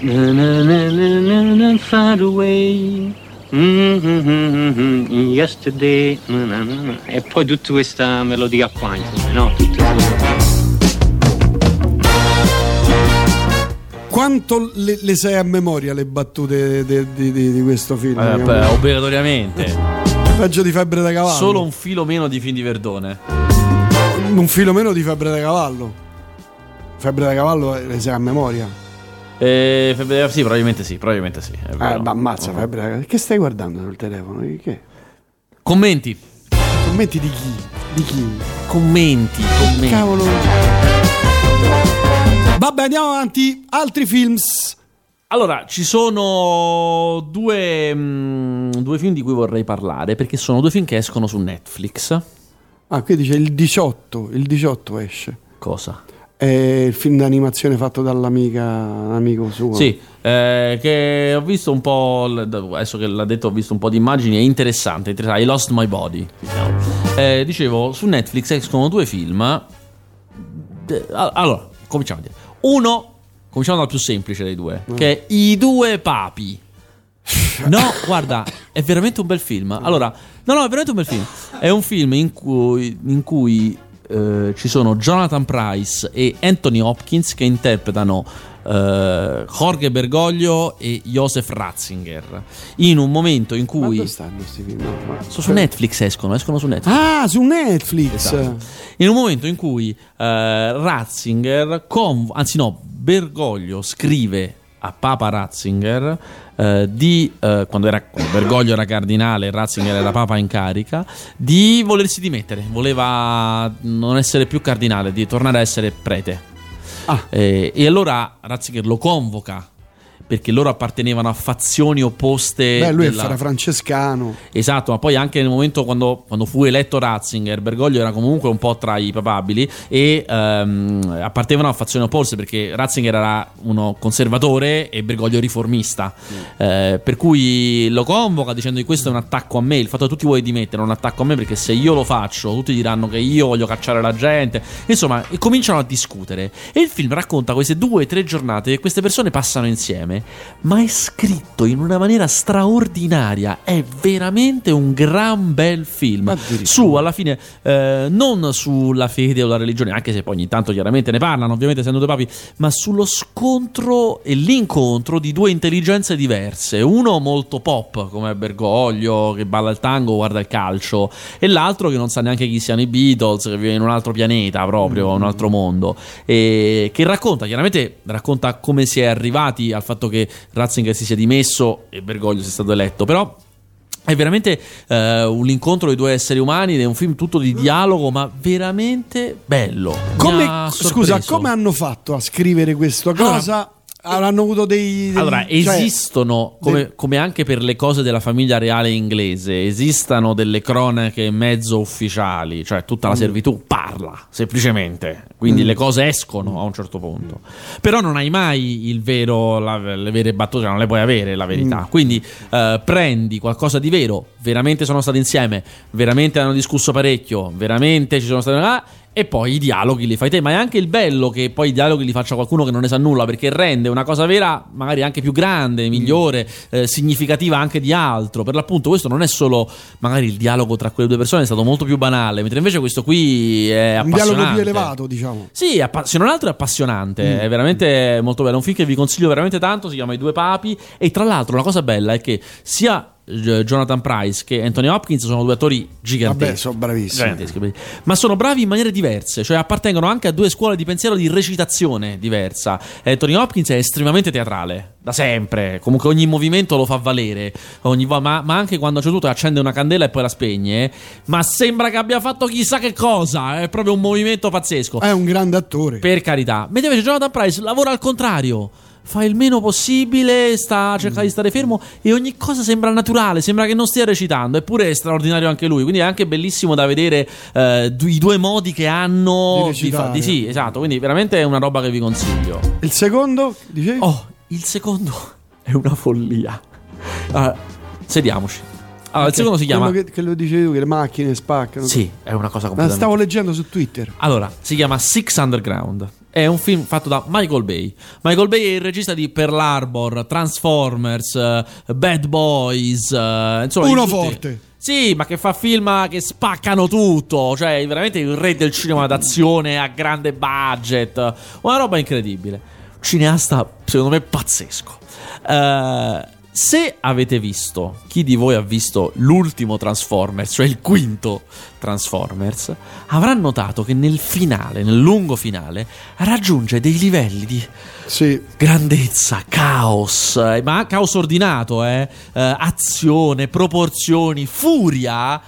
Na, na, na, na, na, na, far away. Mm-hmm, yesterday. na, na, na, na. E poi tutta questa melodia qua, insomma, no? Tutto questo. Quanto le, le sai a memoria le battute di questo film? Eh, beh, obbligatoriamente. Peggio di febbre da cavallo. Solo un filo meno di film di Verdone. Un filo meno di febbre da cavallo. Febbre da cavallo eh, le sai a memoria. Eh, febbre- sì, probabilmente sì, probabilmente sì. è vero. ma ammazza, febbre da cavallo. Che stai guardando sul telefono? Che? Commenti. Commenti di chi? Di chi? Commenti. commenti. Cavolo. Vabbè, andiamo avanti. Altri films. Allora, ci sono due, mm, due film di cui vorrei parlare perché sono due film che escono su Netflix. Ah, qui dice il 18. Il 18 esce. Cosa? È il film d'animazione fatto dall'amica, un amico suo. Sì, eh, che ho visto un po'. Adesso che l'ha detto, ho visto un po' di immagini. È interessante. interessante. I Lost My Body. diciamo. Eh, dicevo, su Netflix escono due film. Allora, cominciamo a dire. Uno, cominciamo dal più semplice dei due, che è I due papi. No, guarda, è veramente un bel film. Allora, no, no, è veramente un bel film. È un film in cui, in cui eh, ci sono Jonathan Price e Anthony Hopkins che interpretano eh, Jorge Bergoglio e Joseph Ratzinger. In un momento in Ma cui. dove stanno questi film? Ma- Sono su Netflix escono, escono su Netflix. Ah, su Netflix. Esatto. In un momento in cui eh, Ratzinger, conv- anzi no, Bergoglio scrive a Papa Ratzinger eh, di, eh, quando, era, quando Bergoglio era cardinale e Ratzinger era Papa in carica, di volersi dimettere, voleva non essere più cardinale, di tornare a essere prete. Ah. Eh, e allora Ratzinger lo convoca perché loro appartenevano a fazioni opposte. Beh, lui della- era francescano. Esatto, ma poi anche nel momento quando, quando fu eletto Ratzinger, Bergoglio era comunque un po' tra i papabili e ehm, appartenevano a fazioni opposte perché Ratzinger era uno conservatore e Bergoglio riformista. Eh, per cui lo convoca dicendo che questo è un attacco a me, il fatto che tu ti vuoi dimettere è un attacco a me perché se io lo faccio tutti diranno che io voglio cacciare la gente. Insomma, cominciano a discutere. E il film racconta queste due o tre giornate che queste persone passano insieme, ma è scritto in una maniera straordinaria. È veramente un gran bel film. Su, alla fine, eh, non sulla fede o la religione, anche se poi ogni tanto chiaramente ne parlano, ovviamente essendo due papi, ma sullo scontro e l'incontro di due intelligenze diverse. Uno molto pop, come Bergoglio, che balla il tango, guarda il calcio, e l'altro che non sa neanche chi siano i Beatles, che vive in un altro pianeta proprio, un altro mondo. E che racconta, chiaramente racconta come si è arrivati al fatto che Ratzinger si sia dimesso e Bergoglio sia stato eletto, però è veramente eh, un incontro di due esseri umani ed è un film tutto di dialogo, ma veramente bello. Come- ha scusa, come hanno fatto a scrivere questa Allora- cosa? Avranno avuto dei. dei- Allora, cioè, esistono, come, de- come anche per le cose della famiglia reale inglese, esistono delle cronache mezzo ufficiali, cioè tutta la Mm. servitù parla, semplicemente. Quindi le cose escono a un certo punto. Però non hai mai il vero, la- le vere battute, non le puoi avere la verità. Mm. Quindi eh, prendi qualcosa di vero, veramente sono stati insieme, veramente hanno discusso parecchio, veramente ci sono stati... ah, e poi i dialoghi li fai te, ma è anche il bello che poi i dialoghi li faccia qualcuno che non ne sa nulla, perché rende una cosa vera magari anche più grande, migliore, eh, significativa anche di altro. Per l'appunto questo non è solo magari il dialogo tra quelle due persone, è stato molto più banale, mentre invece questo qui è un appassionante. dialogo più elevato, diciamo. Sì, appa- se non altro è appassionante, è veramente molto bello. È un film che vi consiglio veramente tanto. Si chiama I due papi. E tra l'altro, la cosa bella è che sia Jonathan Price che Anthony Hopkins sono due attori giganteschi. Vabbè, sono bravissimi. Giganteschi, ma sono bravi in maniere diverse, cioè appartengono anche a due scuole di pensiero di recitazione diversa. Anthony Hopkins è estremamente teatrale, da sempre, comunque ogni movimento lo fa valere, ogni ma, ma anche quando c'è tutto accende una candela e poi la spegne, ma sembra che abbia fatto chissà che cosa, è proprio un movimento pazzesco. È un grande attore. Per carità. Mentre invece Jonathan Price lavora al contrario. Fa il meno possibile, sta cerca di stare fermo e ogni cosa sembra naturale, sembra che non stia recitando. Eppure è straordinario anche lui. Quindi è anche bellissimo da vedere eh, i due modi che hanno Di di, fa- di- sì, esatto. Quindi veramente è una roba che vi consiglio. Il secondo, dicevi? Oh, il secondo è una follia. Allora, sediamoci. Allora, il secondo si chiama. Quello che, che lo dicevi tu, che le macchine spaccano. Sì, è una cosa completamente. stavo leggendo su Twitter. Allora, si chiama Six Underground. È un film fatto da Michael Bay. Michael Bay è il regista di Pearl Harbor, Transformers, eh, Bad Boys. eh, insomma, Uno tutti- forte. Sì, ma che fa film che spaccano tutto. Cioè, veramente il re del cinema d'azione a grande budget. Una roba incredibile. cineasta, secondo me, pazzesco. Eh, se avete visto, chi di voi ha visto l'ultimo Transformers, cioè il quinto Transformers, avrà notato che nel finale, nel lungo finale, raggiunge dei livelli di Sì. grandezza, caos, eh, ma caos ordinato, eh, eh, azione, proporzioni, furia,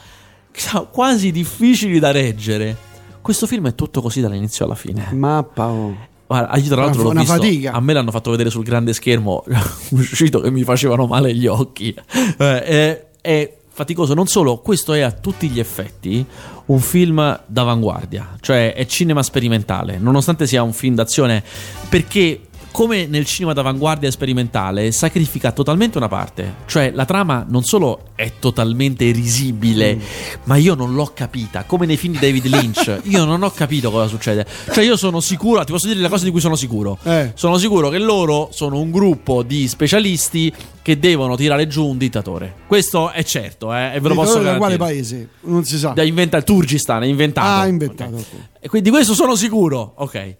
quasi difficili da reggere. Questo film è tutto così dall'inizio alla fine. Mappa. oh. Guarda, io tra l'altro Una- l'ho una visto. fatica. A me l'hanno fatto vedere sul grande schermo, uscito che mi facevano male gli occhi. Eh, è faticoso. Non solo, questo è a tutti gli effetti un film d'avanguardia, cioè è cinema sperimentale, nonostante sia un film d'azione, perché come nel cinema d'avanguardia sperimentale sacrifica totalmente una parte, cioè la trama non solo è totalmente risibile, Mm. ma io non l'ho capita, come nei film di David Lynch, io non ho capito cosa succede. Cioè io sono sicuro, ti posso dire le cose di cui sono sicuro. Eh. Sono sicuro che loro sono un gruppo di specialisti che devono tirare giù un dittatore. Questo è certo, eh, e ve lo posso Dittatore da quale paese? Non si sa. Da inventa il Turgistan, è inventato. Ah, inventato. Ok. E quindi di questo sono sicuro. Ok.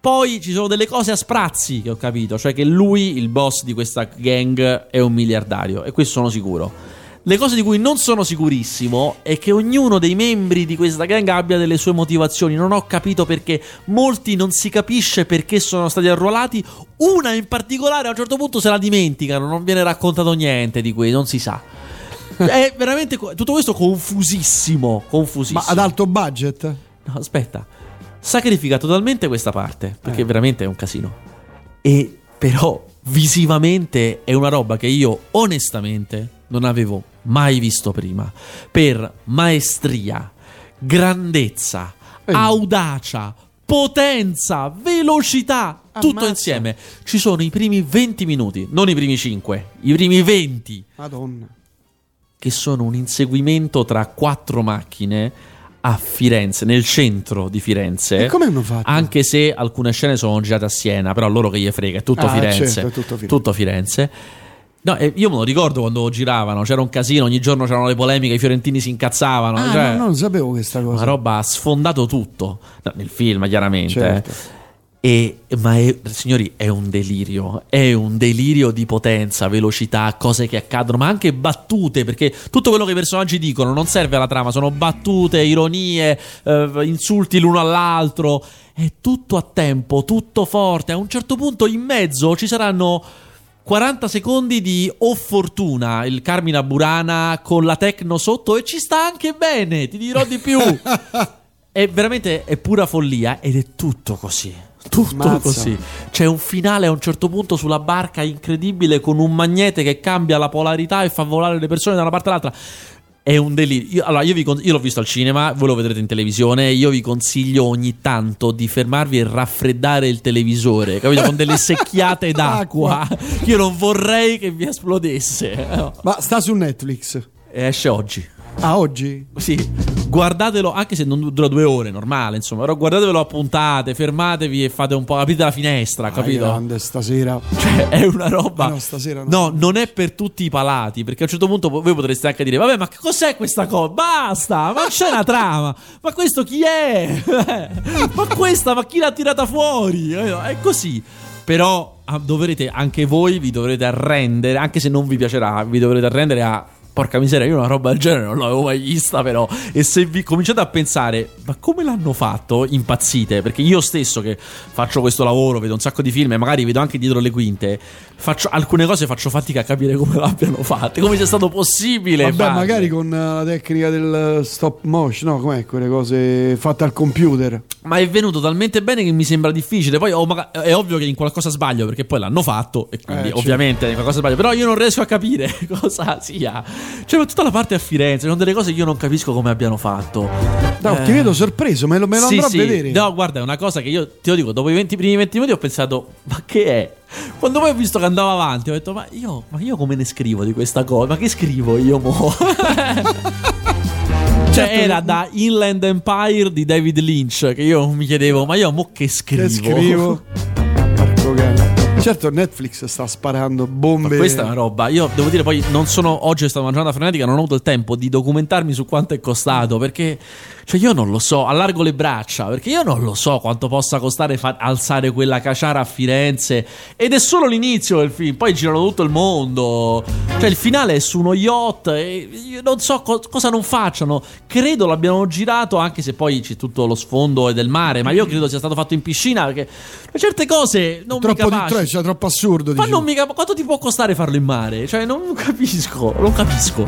Poi ci sono delle cose a sprazzi che ho capito, cioè che lui, il boss di questa gang, è un miliardario. E questo sono sicuro. Le cose di cui non sono sicurissimo è che ognuno dei membri di questa gang abbia delle sue motivazioni. Non ho capito perché. Molti non si capisce perché sono stati arruolati. Una in particolare a un certo punto se la dimenticano, non viene raccontato niente di cui, non si sa. È veramente tutto questo confusissimo. Confusissimo. Ma ad alto budget? No, aspetta. Sacrifica totalmente questa parte. Perché veramente è un casino. E però visivamente è una roba che io onestamente non avevo mai visto prima. Per maestria, grandezza, Eh. audacia, potenza, velocità, tutto Ammazza. insieme. Ci sono i primi 20 minuti, non i primi 5, i primi 20 Madonna. che sono un inseguimento tra quattro macchine a Firenze, nel centro di Firenze. E come hanno fatto? Anche se alcune scene sono girate a Siena, però a loro che gli frega, è tutto Ah, Firenze. certo, è tutto Firenze. Tutto Firenze. No, io me lo ricordo quando giravano, c'era un casino, ogni giorno c'erano le polemiche, i fiorentini si incazzavano. Ah, cioè, no, non sapevo questa cosa. una roba ha sfondato tutto. No, nel film, chiaramente. Certo. eh. E- ma è, signori, è un delirio. È un delirio di potenza, velocità, cose che accadono, ma anche battute. Perché tutto quello che i personaggi dicono non serve alla trama, sono battute, ironie, eh, insulti l'uno all'altro. È tutto a tempo, tutto forte. A un certo punto in mezzo ci saranno 40 secondi di Oh Fortuna, il Carmina Burana con la techno sotto e ci sta anche bene, ti dirò di più. è veramente è pura follia ed è tutto così. Tutto Mazza. così. C'è un finale a un certo punto sulla barca incredibile con un magnete che cambia la polarità e fa volare le persone da una parte all'altra. È un delirio. Io, allora, io, vi io l'ho visto al cinema, voi lo vedrete in televisione. Io vi consiglio ogni tanto di fermarvi e raffreddare il televisore, capito? Con delle secchiate d'acqua. Io non vorrei che vi esplodesse. No. Ma sta su Netflix. Esce oggi. Ah, oggi? Sì, guardatelo anche se non dura due ore, normale, insomma. Però guardatevelo a puntate, fermatevi e fate un po'. aprite la finestra, Ah, capito? grande stasera. Cioè, è una roba. Ah, no, stasera no. No, non è per tutti i palati. Perché a un certo punto voi potreste anche dire: Vabbè, ma cos'è questa cosa? Basta, ma c'è una trama. Ma questo chi è? ma questa, ma chi l'ha tirata fuori? È così. Però ah, dovrete, anche voi vi dovrete arrendere, anche se non vi piacerà, vi dovrete arrendere a. Porca miseria, io una roba del genere non l'avevo mai vista, però. E se vi cominciate a pensare, ma come l'hanno fatto? Impazzite. Perché io stesso che faccio questo lavoro, vedo un sacco di film e magari vedo anche dietro le quinte. Faccio, alcune cose faccio fatica a capire come l'abbiano fatte. Come sia stato possibile. Vabbè, farle. magari con eh, la tecnica del stop motion, no? Com'è quelle cose fatte al computer? Ma è venuto talmente bene che mi sembra difficile. Poi oh, è ovvio che in qualcosa sbaglio, perché poi l'hanno fatto. E quindi, Eh, certo. ovviamente, in qualcosa sbaglio. Però io non riesco a capire cosa sia. Cioè, ma tutta la parte a Firenze, sono delle cose che io non capisco come abbiano fatto. No, Eh. ti vedo sorpreso, me lo, me lo Sì, andrò sì. a vedere. No, guarda, è una cosa che io ti lo dico, dopo i 20 primi 20 minuti ho pensato, ma che è? Quando poi ho visto che andava avanti, ho detto, ma io, ma io come ne scrivo di questa cosa? Ma che scrivo io mo? cioè, Certo, era da Inland Empire di David Lynch che io mi chiedevo, ma io mo che scrivo? Che scrivo? Porco cane. Certo, Netflix sta sparando bombe. Ma questa è una roba. Io devo dire, poi non sono. Oggi è stata una giornata frenetica, non ho avuto il tempo di documentarmi su quanto è costato. Perché, cioè, io non lo so. Allargo le braccia. Perché io non lo so quanto possa costare fa- alzare quella caciara a Firenze. Ed è solo l'inizio del film. Poi girano tutto il mondo. Cioè, il finale è su uno yacht. E io non so co- cosa non facciano. Credo l'abbiano girato, anche se poi c'è tutto lo sfondo del mare. Ma io credo sia stato fatto in piscina. Perché certe cose non mi troppo, capaci. Cioè, troppo assurdo. Ma dici. non mica. Quanto ti può costare farlo in mare? Cioè, non capisco. Non capisco.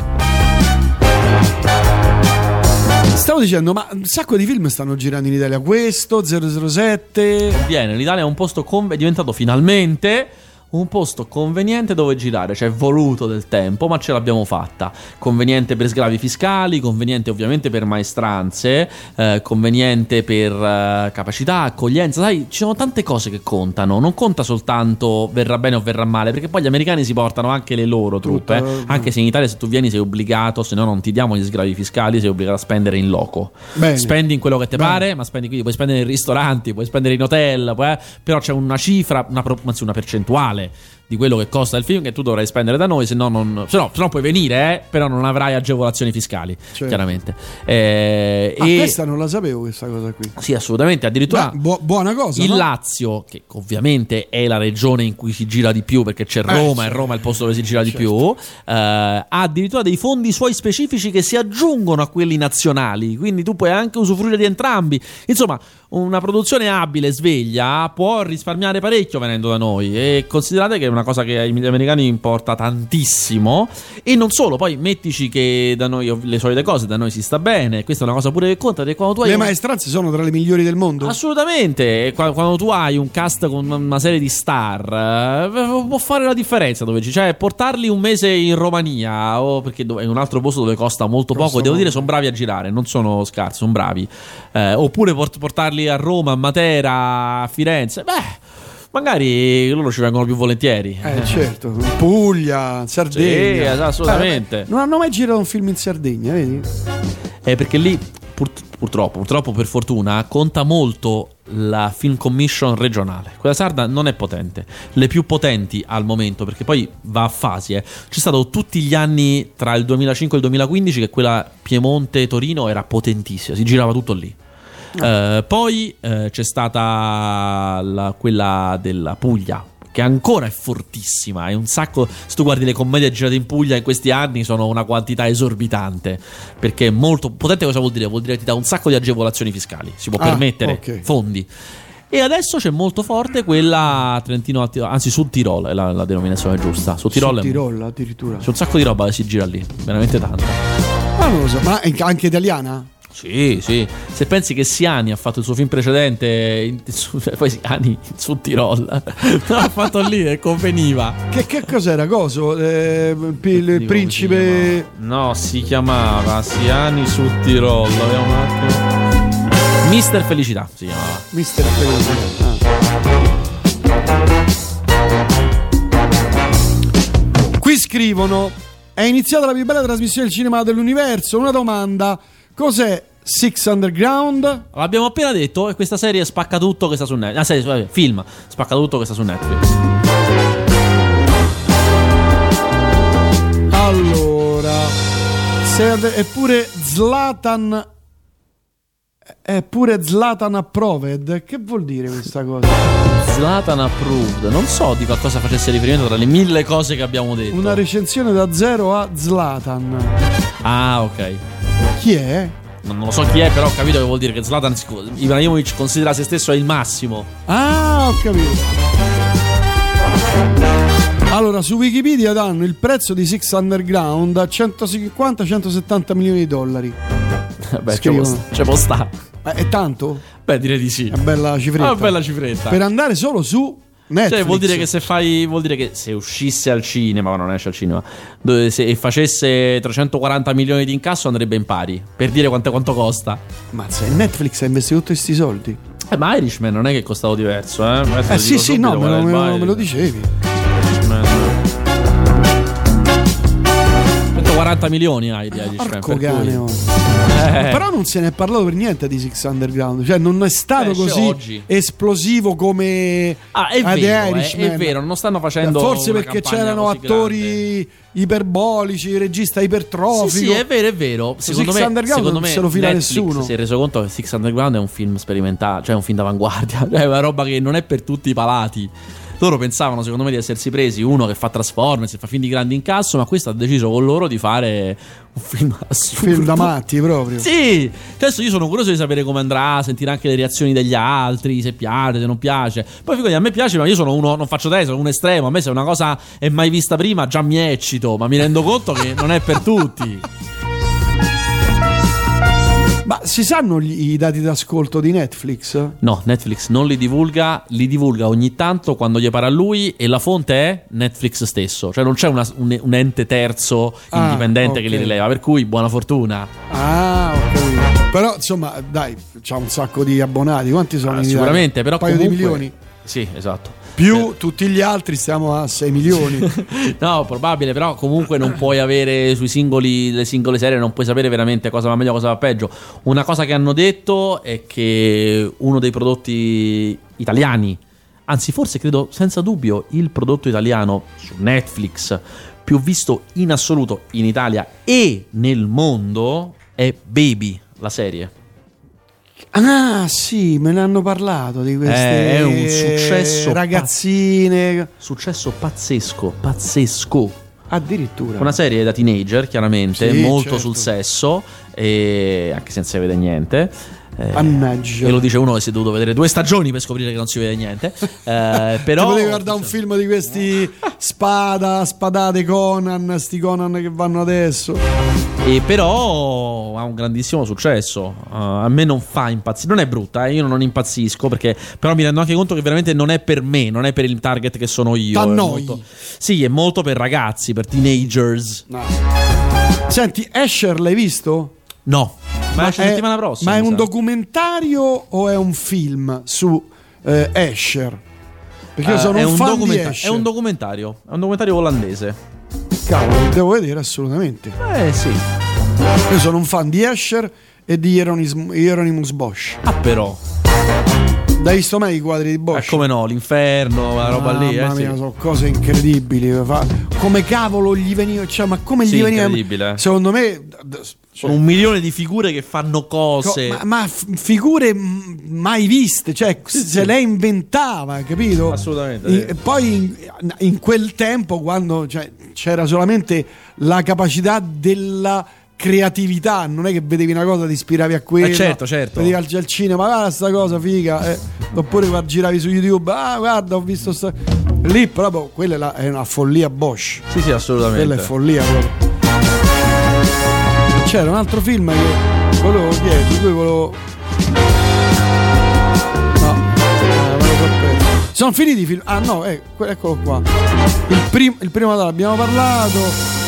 Stavo dicendo, ma un sacco di film stanno girando in Italia. Questo, 007. Viene, l'Italia è un posto. Con- è diventato finalmente. Un posto conveniente dove girare, cioè voluto del tempo, ma ce l'abbiamo fatta. Conveniente per sgravi fiscali, conveniente ovviamente per maestranze, eh, conveniente per eh, capacità, accoglienza. Sai, ci sono tante cose che contano. Non conta soltanto verrà bene o verrà male, perché poi gli americani si portano anche le loro truppe. Tutta- eh. Anche se in Italia se tu vieni sei obbligato, se no non ti diamo gli sgravi fiscali, sei obbligato a spendere in loco. Bene. Spendi in quello che ti Bene. pare, ma spendi qui, puoi spendere nei ristoranti, puoi spendere in hotel, puoi- però c'è una cifra, una, anzi una percentuale ね di quello che costa il film che tu dovrai spendere da noi, se no, non, se no, se no puoi venire, eh, però non avrai agevolazioni fiscali, Certo. chiaramente. Eh, Ah, e questa non la sapevo, questa cosa qui. sì, assolutamente, addirittura Beh, buo- buona cosa. il no? Lazio, che ovviamente è la regione in cui si gira di più perché c'è Roma e certo. Roma è il posto dove si gira di Certo. più, eh, ha addirittura dei fondi suoi specifici che si aggiungono a quelli nazionali, quindi tu puoi anche usufruire di entrambi. Insomma, una produzione abile, sveglia, può risparmiare parecchio venendo da noi e considerate che è una cosa che ai americani importa tantissimo e non solo, poi mettici che da noi le solite cose, da noi si sta bene, questa è una cosa pure che conta, perché quando tu hai Le un- maestranze sono tra le migliori del mondo. Assolutamente, qua- quando tu hai un cast con una serie di star, eh, può fare la differenza dove ci- cioè portarli un mese in Romania o perché è un altro posto dove costa molto Costa poco, devo dire sono bravi a girare, non sono scarsi, sono bravi. Eh, oppure port- portarli a Roma, a Matera, a Firenze, beh, magari loro ci vengono più volentieri. Eh, certo. Puglia, Sardegna. Sì, assolutamente. Eh, non hanno mai girato un film in Sardegna, vedi? Eh, perché lì pur- purtroppo, purtroppo per fortuna, conta molto la film commission regionale. Quella sarda non è potente. Le più potenti al momento, perché poi va a fasi. eh. C'è stato tutti gli anni tra il 2005 e il 2015 che quella Piemonte-Torino era potentissima, si girava tutto lì. Eh, poi eh, c'è stata la- quella della Puglia. Che ancora è fortissima. È un sacco. Se tu guardi le commedie girate in Puglia in questi anni, sono una quantità esorbitante. Perché è molto potente. Cosa vuol dire? Vuol dire che ti dà un sacco di agevolazioni fiscali. Si può Ah, permettere ok. fondi. E adesso c'è molto forte quella Trentino, anzi sul Tirolo è la, la denominazione giusta. Sul Tirolo Sul è- Tirol addirittura. c'è un sacco di roba che si gira lì, veramente tanta. Ah, lo so, ma anche italiana? Sì, sì. Se pensi che Siani ha fatto il suo film precedente, su- poi Siani sul Tirol, l'ha fatto lì e conveniva. Che, che cos'era? Coso? Eh, il principe. si? No, si chiamava Siani sul Tirol. Vediamo un attimo. Mister Felicità si chiamava. Mister Felicità. Ah. Qui scrivono: È iniziata la più bella trasmissione del cinema dell'universo. Una domanda: cos'è Six Underground? L'abbiamo appena detto e questa serie spacca tutto che sta su Netflix. Ah, serie, film spacca tutto che sta su Netflix. Allora, eppure Zlatan. Eppure Zlatan approved. Che vuol dire questa cosa? Zlatan approved. Non so di cosa facesse riferimento tra le mille cose che abbiamo detto. Una recensione da 0 a Zlatan. Ah, ok. Chi è? Non non lo so chi è, però ho capito che vuol dire che Zlatan Ibrahimovic considera se stesso il massimo. Ah, ho capito. Allora, su Wikipedia danno il prezzo di Six Underground a 150-170 milioni di dollari. Beh, c'è Scrivono. può, sta- c'è può sta. Eh, è tanto? Beh, direi di sì. È bella cifretta. Ah, bella cifretta. Per andare solo su Netflix. Cioè, vuol dire che se fai. Vuol dire che se uscisse al cinema, ma non esce al cinema. dove- se e facesse 340 milioni di incasso andrebbe in pari. Per dire quanto, quanto costa. Mazza, Netflix ha investito tutti questi soldi. Eh, ma Irishman non è che costava diverso, eh? Adesso Eh sì, sì, no, me è lo, me lo- me lo dicevi. 40 milioni ha di Irishman. Porco cane, oh. Eh. Però non se ne è parlato per niente di Six Underground. Cioè, non è stato Esce così oggi. esplosivo come Ah, è vero, eh, Irishman. è vero, non stanno facendo Forse perché c'erano attori iperbolici, regista ipertrofico. Sì, sì, è vero, è vero. Secondo Six me, Underground secondo non me se lo fila Netflix nessuno. Si è reso conto che Six Underground è un film sperimentale, cioè un film d'avanguardia, è una roba che non è per tutti i palati. Loro pensavano, secondo me, di essersi presi uno che fa Transformers e fa film di grande incasso, ma questo ha deciso con loro di fare un film assurdo. Film da matti proprio. Sì, adesso io sono curioso di sapere come andrà, sentire anche le reazioni degli altri, se piace, se non piace. Poi figurati, a me piace, ma io sono uno, non faccio te, sono un estremo. A me se una cosa è mai vista prima già mi eccito, ma mi rendo conto che non è per tutti. Si sanno gli- i dati d'ascolto di Netflix? No, Netflix non li divulga, li divulga ogni tanto quando gli pare a lui e la fonte è Netflix stesso, cioè non c'è una- un, un ente terzo Ah, indipendente che li ok. rileva, per cui buona fortuna. Ah, capito. Però insomma, dai, c'ha un sacco di abbonati. Quanti sono? Ah, Italia? sicuramente, però un paio comunque- di milioni. Sì, esatto. Più tutti gli altri stiamo a 6 milioni. No, probabile, però comunque non puoi avere sui singoli, le singole serie, non puoi sapere veramente cosa va meglio, cosa va peggio. Una cosa che hanno detto è che uno dei prodotti italiani, anzi forse credo senza dubbio il prodotto italiano su Netflix più visto in assoluto in Italia e nel mondo è Baby, la serie. Ah, sì, me ne hanno parlato di queste Eh, è un successo ragazzine. Successo pazzesco, pazzesco. Addirittura. Una serie da teenager, chiaramente, Sì, molto certo. sul sesso, e anche se non si vede niente. Eh, Mannaggia. e lo dice uno che si è dovuto vedere due stagioni per scoprire che non si vede niente. Eh, però. Potevi guardare un film di questi spada, spadate Conan, sti Conan che vanno adesso. E però ha un grandissimo successo. Uh, a me non fa impazzire. Non è brutta, eh, io non impazzisco perché. Però mi rendo anche conto che veramente non è per me, non è per il target che sono io. è T'annoi. molto- Sì, è molto per ragazzi, per teenagers. Senti, Asher l'hai visto? No, ma, esce è- settimana prossima. Ma è un sa. documentario o è un film su eh, Asher? Perché io Eh, sono è, un, un fan di documenta- Asher. è un documentario. È un documentario olandese. Cavolo, devo vedere assolutamente. Eh sì. Io sono un fan di Asher e di Hieronymus, Hieronymus Bosch. Ah, però. Hai visto mai i quadri di Bosch? Eh, come no, l'inferno, quella roba lì. Mamma eh, sì. mia, sono cose incredibili. Come cavolo gli veniva, cioè, ma come Sì, gli veniva? incredibile. Secondo me, Sono un milione di figure che fanno co- cose. ma, ma f- figure mai viste, cioè, se lei inventava, capito? Assolutamente, In- sì. e poi in, in quel tempo, quando cioè, c'era solamente la capacità della creatività, non è che vedevi una cosa, ti ispiravi a quella. Eh, certo, certo. Vedevi al, al cinema, guarda sta cosa figa. eh. Oppure guarda, giravi su YouTube, ah, guarda, ho visto sta. Lì proprio quella è, la- è una follia Bosch. Sì, sì, assolutamente. Quella è follia proprio. C'era un altro film che volevo chiedere, di cui volevo. No, eh. Sono finiti i film. Ah no, eh, eccolo qua. Il, prim- il primo Natale abbiamo parlato.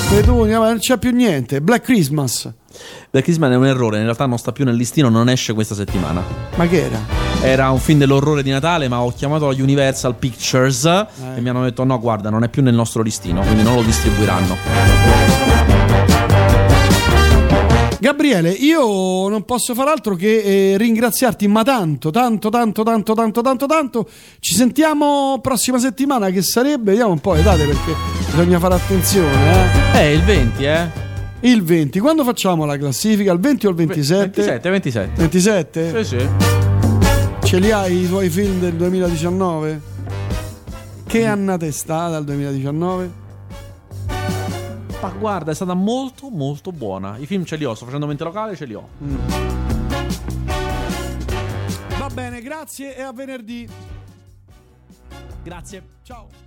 Petuni, ma non c'è più niente. Black Christmas. The Kissman è un errore, in realtà non sta più nel listino, non esce questa settimana. Ma che era? Era un film dell'orrore di Natale, ma ho chiamato la Universal Pictures e mi hanno detto no, guarda, non è più nel nostro listino, quindi non lo distribuiranno. Gabriele, io non posso far altro che eh, ringraziarti, ma tanto, tanto, tanto, tanto, tanto, tanto, tanto. Ci sentiamo prossima settimana, che sarebbe, vediamo un po' le date perché bisogna fare attenzione. Eh, il 20, eh? Eh. Il 20, quando facciamo la classifica? Il 20 o il 27? 27, 27. 27? Sì, sì. Ce li hai i tuoi film del 2019? Che annata è stata il 2019? Ma guarda, è stata molto, molto buona. I film ce li ho, sto facendo mente locale, ce li ho. Va bene, grazie e a venerdì. Grazie. Ciao.